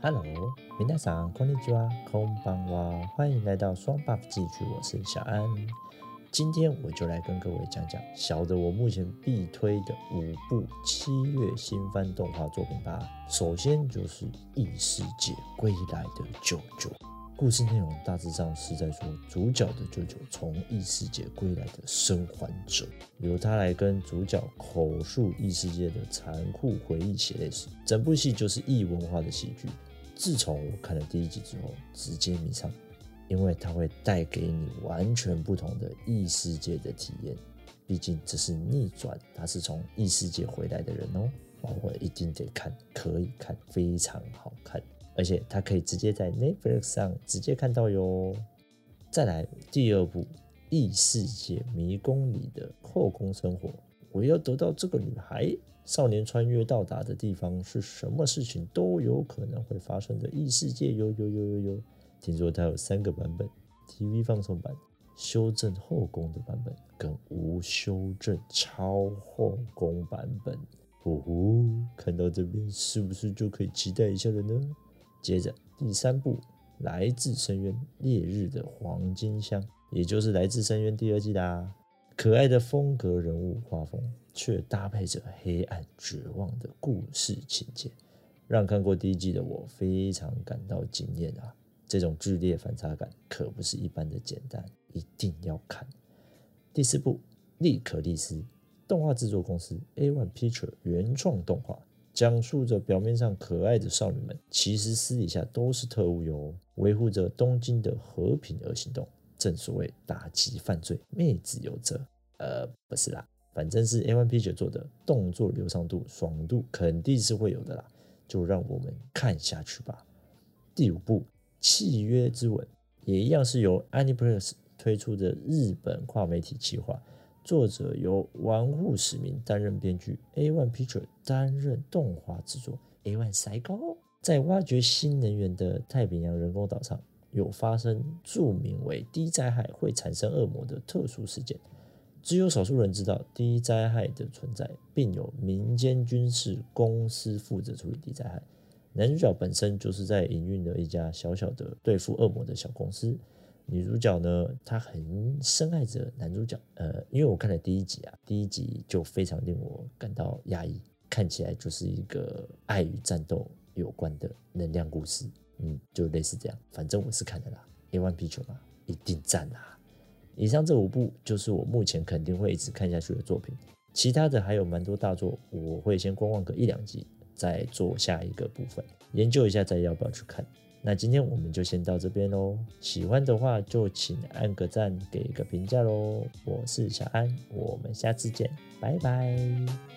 Hello，皆さんこんにちは，こんばんは，欢迎来到双 buff 继续，我是小安。今天我就来跟各位讲讲小的我目前必推的五部七月新番动画作品吧。首先就是《异世界归来的舅舅》。 故事内容大致上是在说，主角的舅舅从异世界归来的生还者，由他来跟主角口述异世界的残酷回忆血泪史。整部戏就是异文化的喜剧。自从我看了第一集之后，直接迷上，因为它会带给你完全不同的异世界的体验。毕竟这是逆转，他是从异世界回来的人哦，我一定得看，可以看，非常好看。而且它可以直接在 Netflix 上直接看到哟。再来第二部《异世界迷宫里的后宫生活》，我要得到这个女孩。少年穿越到达的地方是什么事情都有可能会发生的异世界哟哟哟哟哟。听说它有三个版本：TV 放送版、修正后宫的版本跟无修正超后宫版本。呼呼，看到这边是不是就可以期待一下了呢？接着第三部《来自深渊：烈日的黄金乡》，也就是《来自深渊》第二季啦。可爱的风格、人物画风，却搭配着黑暗、绝望的故事情节，让看过第一季的我非常感到惊艳啊！这种剧烈反差感可不是一般的简单，一定要看。第四部《莉可丽丝》，动画制作公司 A1 Picture 原创动画。讲述着表面上可爱的少女们，其实私底下都是特务哟，维护着东京的和平而行动。正所谓打击犯罪，妹子有责。呃，不是啦，反正是 A1P 九做的，动作流畅度、爽度肯定是会有的啦。就让我们看下去吧。第五部《契约之吻》也一样是由 Aniplex 推出的日本跨媒体企划。作者由玩物使命担任编剧，A One Picture 担任动画制作。A1 赛高在挖掘新能源的太平洋人工岛上，有发生著名为低灾害会产生恶魔的特殊事件。只有少数人知道低灾害的存在，并有民间军事公司负责处理低灾害。男主角本身就是在营运的一家小小的对付恶魔的小公司。女主角呢，她很深爱着男主角。呃，因为我看了第一集啊，第一集就非常令我感到压抑，看起来就是一个爱与战斗有关的能量故事。嗯，就类似这样。反正我是看的啦，A1 Picture 嘛，一定赞啦。以上这五部就是我目前肯定会一直看下去的作品，其他的还有蛮多大作，我会先观望个一两集，再做下一个部分，研究一下再要不要去看。那今天我们就先到这边喽，喜欢的话就请按个赞，给个评价喽。我是小安，我们下次见，拜拜。